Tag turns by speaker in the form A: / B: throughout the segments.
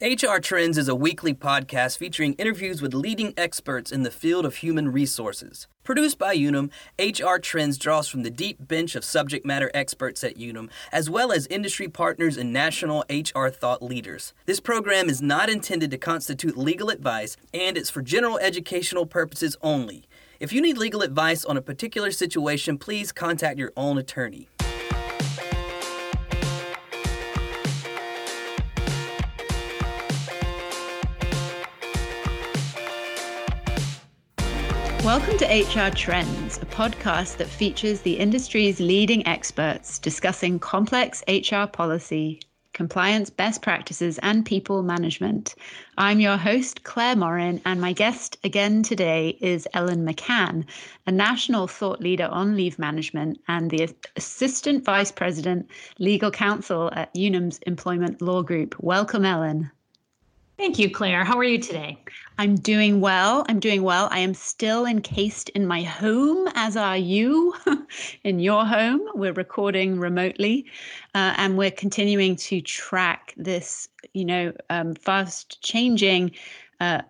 A: HR Trends is a weekly podcast featuring interviews with leading experts in the field of human resources. Produced by Unum, HR Trends draws from the deep bench of subject matter experts at Unum, as well as industry partners and national HR thought leaders. This program is not intended to constitute legal advice, and it's for general educational purposes only. If you need legal advice on a particular situation, please contact your own attorney.
B: Welcome to HR Trends, a podcast that features the industry's leading experts discussing complex HR policy, compliance best practices, and people management. I'm your host, Claire Morin, and my guest again today is Ellen McCann, a national thought leader on leave management and the Assistant Vice President, Legal Counsel at Unum's Employment Law Group. Welcome, Ellen.
C: Thank you, Claire. How are you today?
B: I'm doing well. I'm doing well. I am still encased in my home, as are you in your home. We're recording remotely, uh, and we're continuing to track this, you know, um, fast changing. Uh,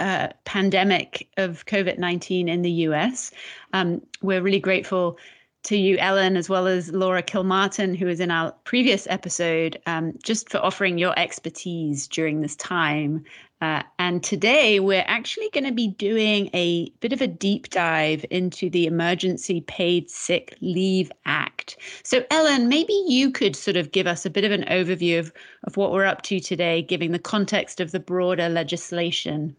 B: uh, pandemic of COVID 19 in the US. Um, we're really grateful to you, Ellen, as well as Laura Kilmartin, who was in our previous episode, um, just for offering your expertise during this time. Uh, and today we're actually going to be doing a bit of a deep dive into the Emergency Paid Sick Leave Act. So, Ellen, maybe you could sort of give us a bit of an overview of, of what we're up to today, giving the context of the broader legislation.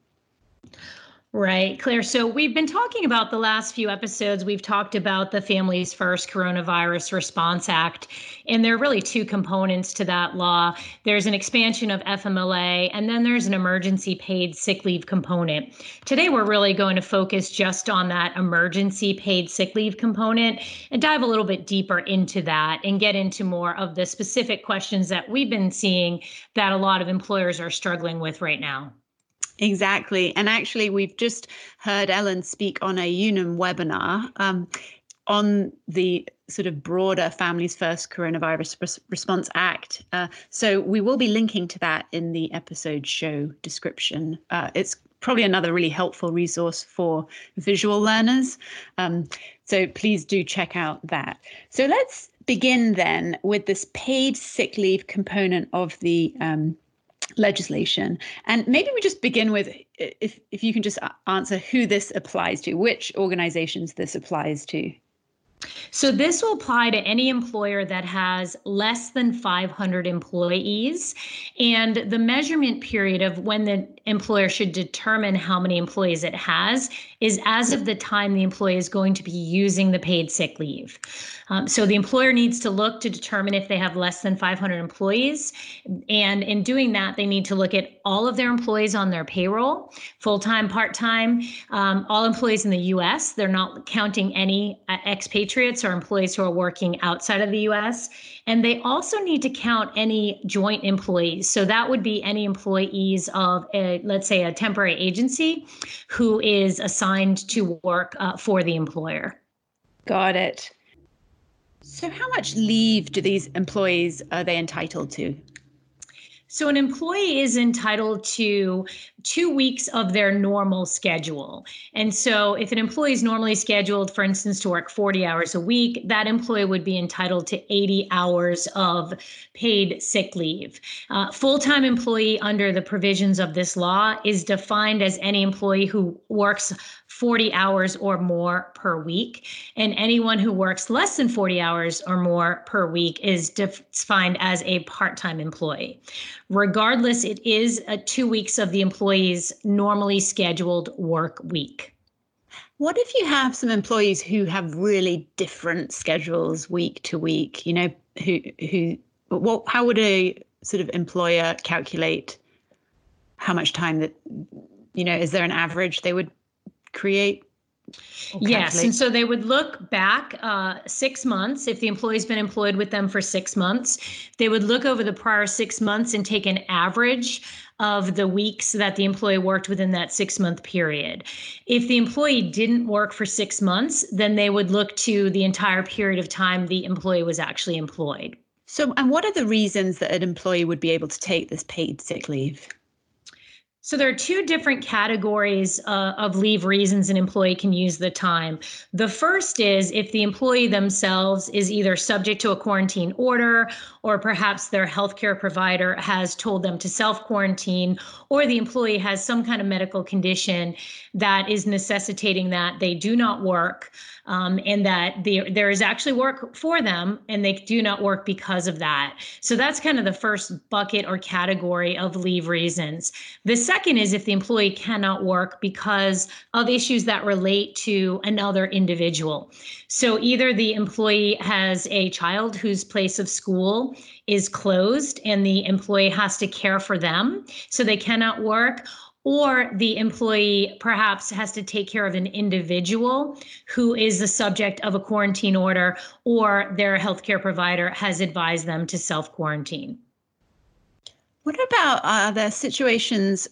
C: Right, Claire. So we've been talking about the last few episodes. We've talked about the Families First Coronavirus Response Act, and there are really two components to that law. There's an expansion of FMLA, and then there's an emergency paid sick leave component. Today, we're really going to focus just on that emergency paid sick leave component and dive a little bit deeper into that and get into more of the specific questions that we've been seeing that a lot of employers are struggling with right now.
B: Exactly. And actually, we've just heard Ellen speak on a Unum webinar um, on the sort of broader Families First Coronavirus Response Act. Uh, so we will be linking to that in the episode show description. Uh, it's probably another really helpful resource for visual learners. Um, so please do check out that. So let's begin then with this paid sick leave component of the um, legislation. And maybe we just begin with if, if you can just answer who this applies to, which organizations this applies to.
C: So this will apply to any employer that has less than 500 employees. And the measurement period of when the employer should determine how many employees it has is as of the time the employee is going to be using the paid sick leave. Um, so the employer needs to look to determine if they have less than 500 employees. And in doing that, they need to look at all of their employees on their payroll, full time, part time, um, all employees in the US. They're not counting any uh, expatriates or employees who are working outside of the US. And they also need to count any joint employees. So that would be any employees of, a, let's say, a temporary agency who is assigned to work uh, for the employer.
B: Got it. So, how much leave do these employees are they entitled to?
C: So, an employee is entitled to two weeks of their normal schedule. And so, if an employee is normally scheduled, for instance, to work 40 hours a week, that employee would be entitled to 80 hours of paid sick leave. Uh, Full time employee under the provisions of this law is defined as any employee who works 40 hours or more per week. And anyone who works less than 40 hours or more per week is defined as a part time employee. Regardless, it is two weeks of the employee's normally scheduled work week.
B: What if you have some employees who have really different schedules week to week? You know, who who what how would a sort of employer calculate how much time that you know, is there an average they would create
C: Yes. And so they would look back uh, six months if the employee's been employed with them for six months. They would look over the prior six months and take an average of the weeks that the employee worked within that six month period. If the employee didn't work for six months, then they would look to the entire period of time the employee was actually employed.
B: So, and what are the reasons that an employee would be able to take this paid sick leave?
C: So there are two different categories uh, of leave reasons an employee can use the time. The first is if the employee themselves is either subject to a quarantine order or perhaps their healthcare provider has told them to self quarantine or the employee has some kind of medical condition that is necessitating that they do not work um, and that the, there is actually work for them and they do not work because of that. So that's kind of the first bucket or category of leave reasons. The second is if the employee cannot work because of issues that relate to another individual. So either the employee has a child whose place of school is closed and the employee has to care for them, so they cannot work, or the employee perhaps has to take care of an individual who is the subject of a quarantine order or their healthcare provider has advised them to self quarantine.
B: What about uh, the situations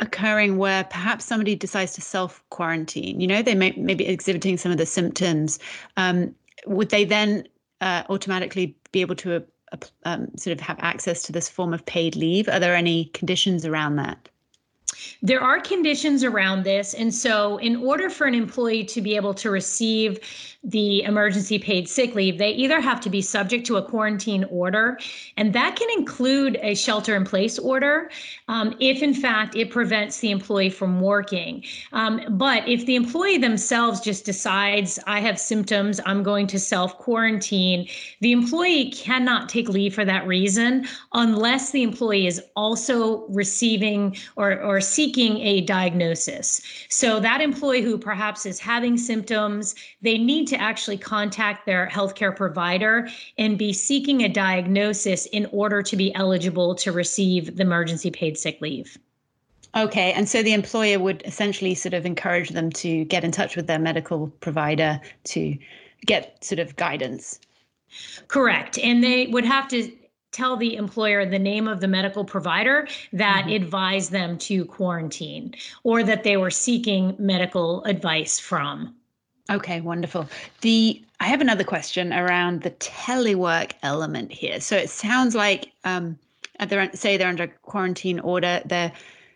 B: occurring where perhaps somebody decides to self quarantine? You know, they may, may be exhibiting some of the symptoms. Um, would they then uh, automatically be able to uh, um, sort of have access to this form of paid leave? Are there any conditions around that?
C: There are conditions around this. And so, in order for an employee to be able to receive the emergency paid sick leave, they either have to be subject to a quarantine order, and that can include a shelter in place order um, if, in fact, it prevents the employee from working. Um, but if the employee themselves just decides, I have symptoms, I'm going to self quarantine, the employee cannot take leave for that reason unless the employee is also receiving or, or seeking a diagnosis. So, that employee who perhaps is having symptoms, they need to actually contact their healthcare provider and be seeking a diagnosis in order to be eligible to receive the emergency paid sick leave.
B: Okay, and so the employer would essentially sort of encourage them to get in touch with their medical provider to get sort of guidance.
C: Correct. And they would have to tell the employer the name of the medical provider that mm-hmm. advised them to quarantine or that they were seeking medical advice from.
B: Okay, wonderful. The I have another question around the telework element here. So it sounds like um, they're say they're under quarantine order. They're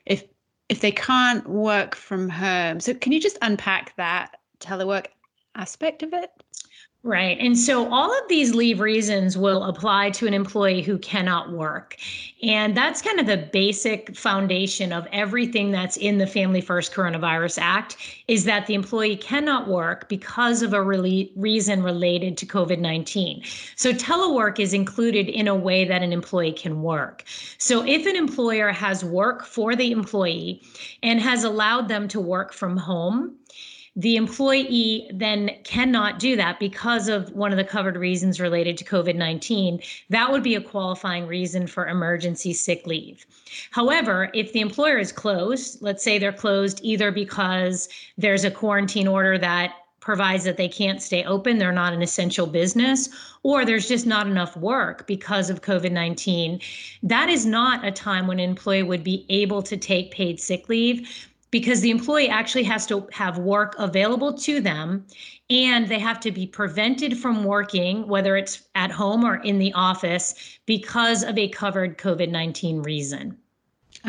B: if if they can't work from home. So can you just unpack that telework aspect of it?
C: Right. And so all of these leave reasons will apply to an employee who cannot work. And that's kind of the basic foundation of everything that's in the Family First Coronavirus Act is that the employee cannot work because of a really reason related to COVID 19. So telework is included in a way that an employee can work. So if an employer has work for the employee and has allowed them to work from home, the employee then cannot do that because of one of the covered reasons related to COVID 19. That would be a qualifying reason for emergency sick leave. However, if the employer is closed, let's say they're closed either because there's a quarantine order that provides that they can't stay open, they're not an essential business, or there's just not enough work because of COVID 19. That is not a time when an employee would be able to take paid sick leave because the employee actually has to have work available to them and they have to be prevented from working, whether it's at home or in the office, because of a covered COVID 19 reason.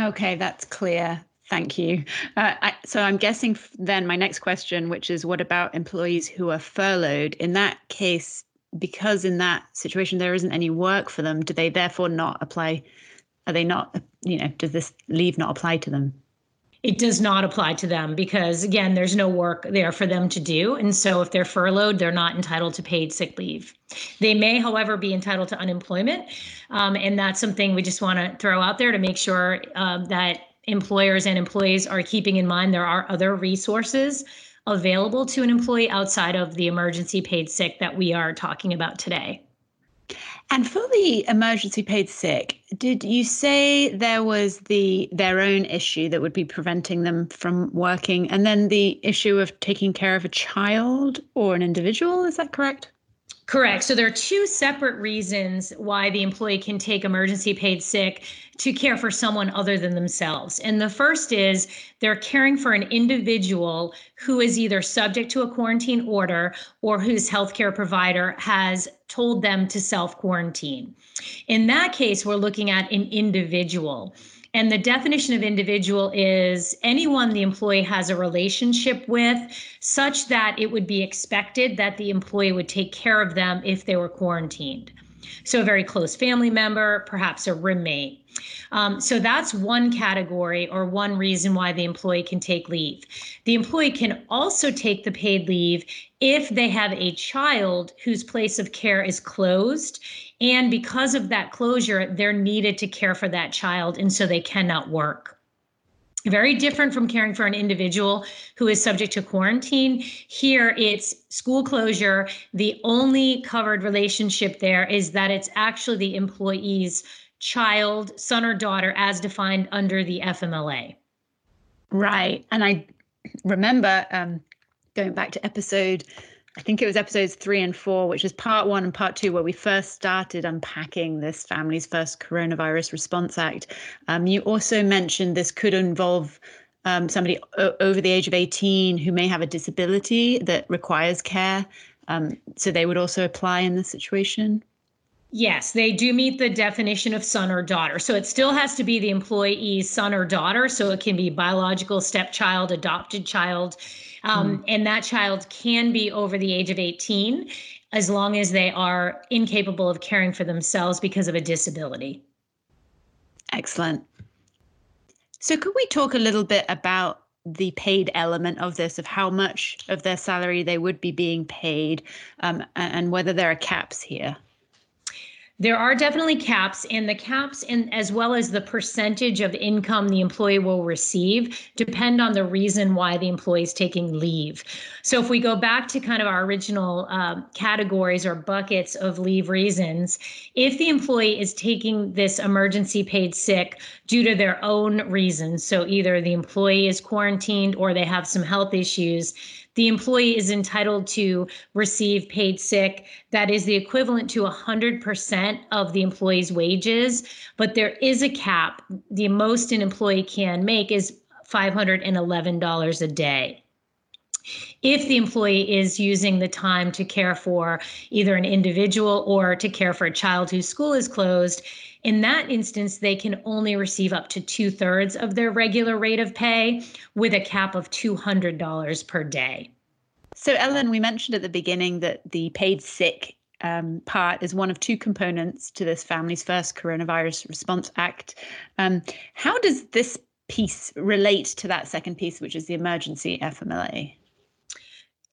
B: Okay, that's clear. Thank you. Uh, I, so I'm guessing then my next question, which is what about employees who are furloughed? In that case, because in that situation there isn't any work for them, do they therefore not apply? Are they not, you know, does this leave not apply to them?
C: It does not apply to them because again there's no work there for them to do. And so if they're furloughed they're not entitled to paid sick leave. They may however be entitled to unemployment. Um, and that's something we just want to throw out there to make sure um, that employers and employees are keeping in mind there are other resources available to an employee outside of the emergency paid sick that we are talking about today
B: and for the emergency paid sick, did you say there was the their own issue that would be preventing them from working, and then the issue of taking care of a child or an individual? Is that correct?
C: Correct. So there are two separate reasons why the employee can take emergency paid sick to care for someone other than themselves. And the first is they're caring for an individual who is either subject to a quarantine order or whose healthcare provider has told them to self quarantine. In that case, we're looking at an individual. And the definition of individual is anyone the employee has a relationship with, such that it would be expected that the employee would take care of them if they were quarantined. So, a very close family member, perhaps a roommate. Um, so, that's one category or one reason why the employee can take leave. The employee can also take the paid leave if they have a child whose place of care is closed. And because of that closure, they're needed to care for that child. And so they cannot work very different from caring for an individual who is subject to quarantine. Here, it's school closure. The only covered relationship there is that it's actually the employee's child, son or daughter, as defined under the FMLA.
B: Right. And I remember um, going back to episode I think it was episodes three and four, which is part one and part two, where we first started unpacking this Families First Coronavirus Response Act. Um, you also mentioned this could involve um, somebody o- over the age of 18 who may have a disability that requires care. Um, so they would also apply in this situation.
C: Yes, they do meet the definition of son or daughter. So it still has to be the employee's son or daughter. So it can be biological stepchild, adopted child. Um, mm. And that child can be over the age of 18 as long as they are incapable of caring for themselves because of a disability.
B: Excellent. So, could we talk a little bit about the paid element of this, of how much of their salary they would be being paid, um, and whether there are caps here?
C: There are definitely caps, and the caps, and as well as the percentage of income the employee will receive, depend on the reason why the employee is taking leave. So, if we go back to kind of our original uh, categories or buckets of leave reasons, if the employee is taking this emergency paid sick due to their own reasons, so either the employee is quarantined or they have some health issues, the employee is entitled to receive paid sick that is the equivalent to 100% of the employee's wages, but there is a cap. The most an employee can make is $511 a day. If the employee is using the time to care for either an individual or to care for a child whose school is closed, in that instance, they can only receive up to two thirds of their regular rate of pay with a cap of $200 per day.
B: So, Ellen, we mentioned at the beginning that the paid sick um, part is one of two components to this Families First Coronavirus Response Act. Um, how does this piece relate to that second piece, which is the emergency FMLA?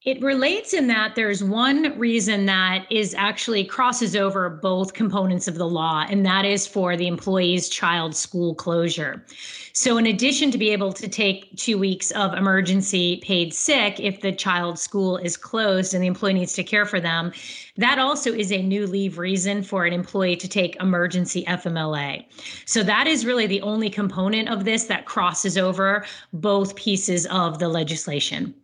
C: It relates in that there's one reason that is actually crosses over both components of the law, and that is for the employee's child school closure. So, in addition to be able to take two weeks of emergency paid sick if the child's school is closed and the employee needs to care for them, that also is a new leave reason for an employee to take emergency FMLA. So, that is really the only component of this that crosses over both pieces of the legislation.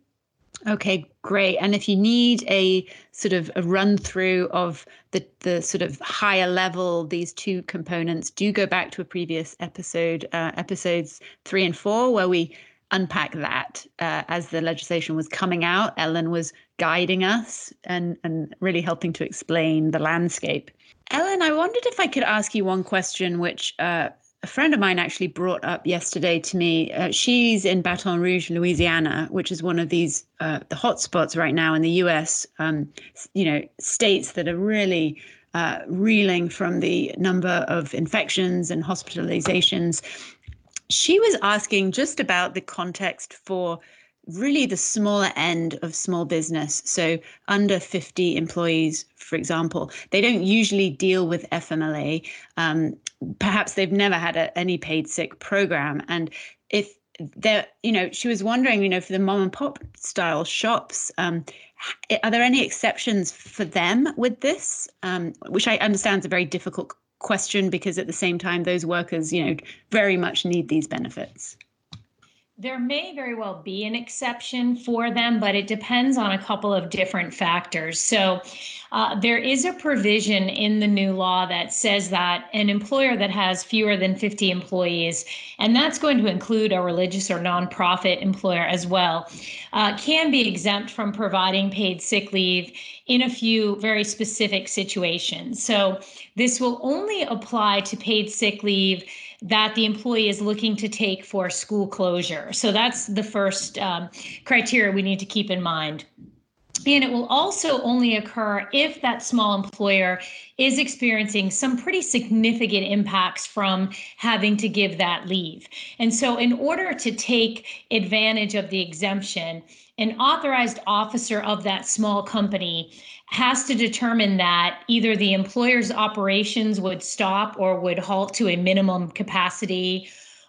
B: Okay, great. And if you need a sort of a run through of the the sort of higher level these two components, do go back to a previous episode, uh, episodes three and four, where we unpack that uh, as the legislation was coming out. Ellen was guiding us and and really helping to explain the landscape. Ellen, I wondered if I could ask you one question, which uh, a friend of mine actually brought up yesterday to me. Uh, she's in Baton Rouge, Louisiana, which is one of these uh, the hotspots right now in the U.S. Um, you know, states that are really uh, reeling from the number of infections and hospitalizations. She was asking just about the context for really the smaller end of small business. So under 50 employees, for example, they don't usually deal with FMLA. Um, perhaps they've never had a, any paid sick program. And if there, you know, she was wondering, you know, for the mom and pop style shops, um, are there any exceptions for them with this? Um, which I understand is a very difficult question because at the same time, those workers, you know, very much need these benefits.
C: There may very well be an exception for them, but it depends on a couple of different factors. So, uh, there is a provision in the new law that says that an employer that has fewer than 50 employees, and that's going to include a religious or nonprofit employer as well, uh, can be exempt from providing paid sick leave in a few very specific situations. So, this will only apply to paid sick leave that the employee is looking to take for school closure. So that's the first um, criteria we need to keep in mind. And it will also only occur if that small employer is experiencing some pretty significant impacts from having to give that leave. And so, in order to take advantage of the exemption, an authorized officer of that small company has to determine that either the employer's operations would stop or would halt to a minimum capacity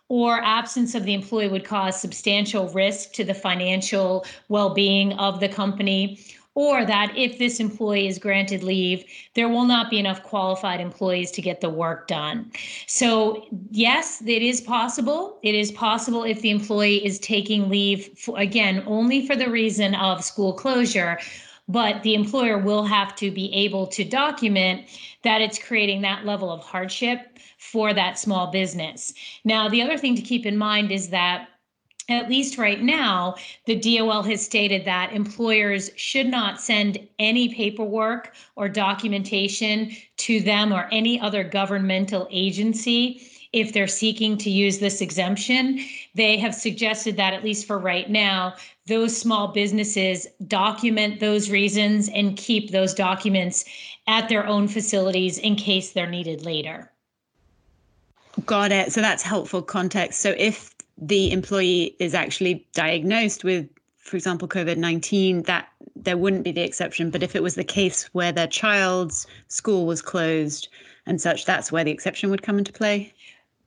C: or absence of the employee would cause substantial risk to the financial well-being of the company or that if this employee is granted leave, there will not be enough qualified employees to get the work done. So, yes, it is possible. It is possible if the employee is taking leave, for, again, only for the reason of school closure. But the employer will have to be able to document that it's creating that level of hardship for that small business. Now, the other thing to keep in mind is that at least right now, the DOL has stated that employers should not send any paperwork or documentation to them or any other governmental agency if they're seeking to use this exemption. They have suggested that, at least for right now, those small businesses document those reasons and keep those documents at their own facilities in case they're needed later.
B: Got it. So that's helpful context. So if the employee is actually diagnosed with, for example, COVID 19, that there wouldn't be the exception. But if it was the case where their child's school was closed and such, that's where the exception would come into play.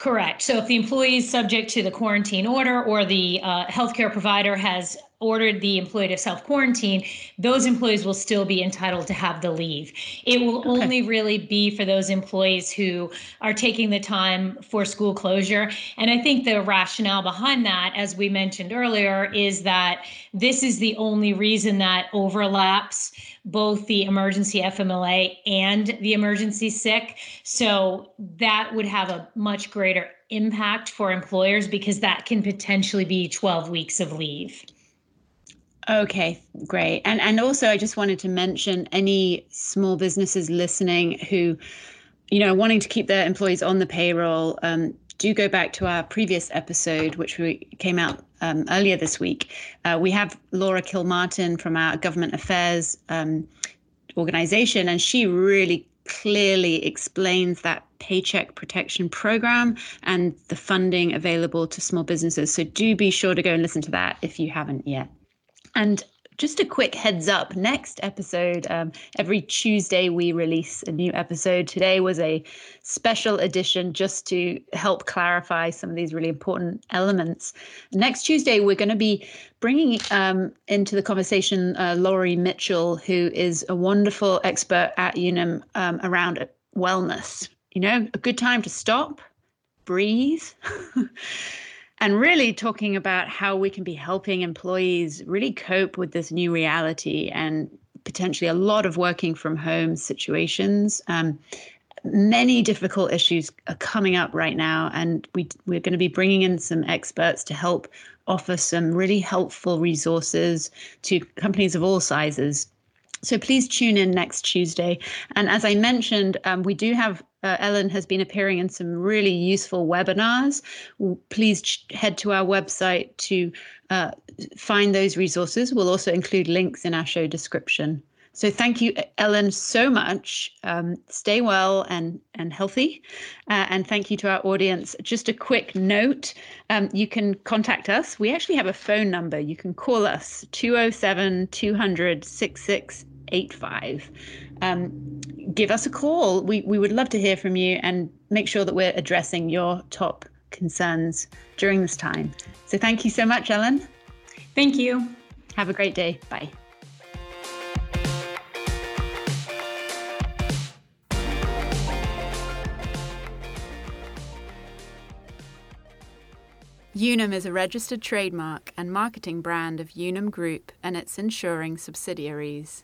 C: Correct. So if the employee is subject to the quarantine order or the uh, healthcare provider has ordered the employee to self quarantine, those employees will still be entitled to have the leave. It will okay. only really be for those employees who are taking the time for school closure. And I think the rationale behind that, as we mentioned earlier, is that this is the only reason that overlaps both the emergency FMLA and the emergency sick. So that would have a much greater impact for employers because that can potentially be 12 weeks of leave.
B: Okay, great. And and also I just wanted to mention any small businesses listening who you know wanting to keep their employees on the payroll um, do go back to our previous episode, which we came out um, earlier this week. Uh, we have Laura Kilmartin from our government affairs um, organization, and she really clearly explains that paycheck protection program and the funding available to small businesses. So do be sure to go and listen to that if you haven't yet. And just a quick heads up next episode um, every tuesday we release a new episode. Today was a special edition just to help clarify some of these really important elements. Next tuesday we're going to be bringing um, into the conversation uh, laurie mitchell who is a wonderful expert at unum um, around wellness. You know a good time to stop breathe and really talking about how we can be helping employees really cope with this new reality and potentially a lot of working from home situations. Um, many difficult issues are coming up right now, and we, we're going to be bringing in some experts to help offer some really helpful resources to companies of all sizes so please tune in next Tuesday. And as I mentioned, um, we do have uh, Ellen has been appearing in some really useful webinars. Please ch- head to our website to uh, find those resources. We'll also include links in our show description. So thank you, Ellen, so much. Um, stay well and and healthy, uh, and thank you to our audience. Just a quick note: um, you can contact us. We actually have a phone number. You can call us 207 200 85. Um, give us a call. We, we would love to hear from you and make sure that we're addressing your top concerns during this time. So thank you so much, Ellen.
C: Thank you.
B: Have a great day. Bye. Unum is a registered trademark and marketing brand of Unum Group and its insuring subsidiaries.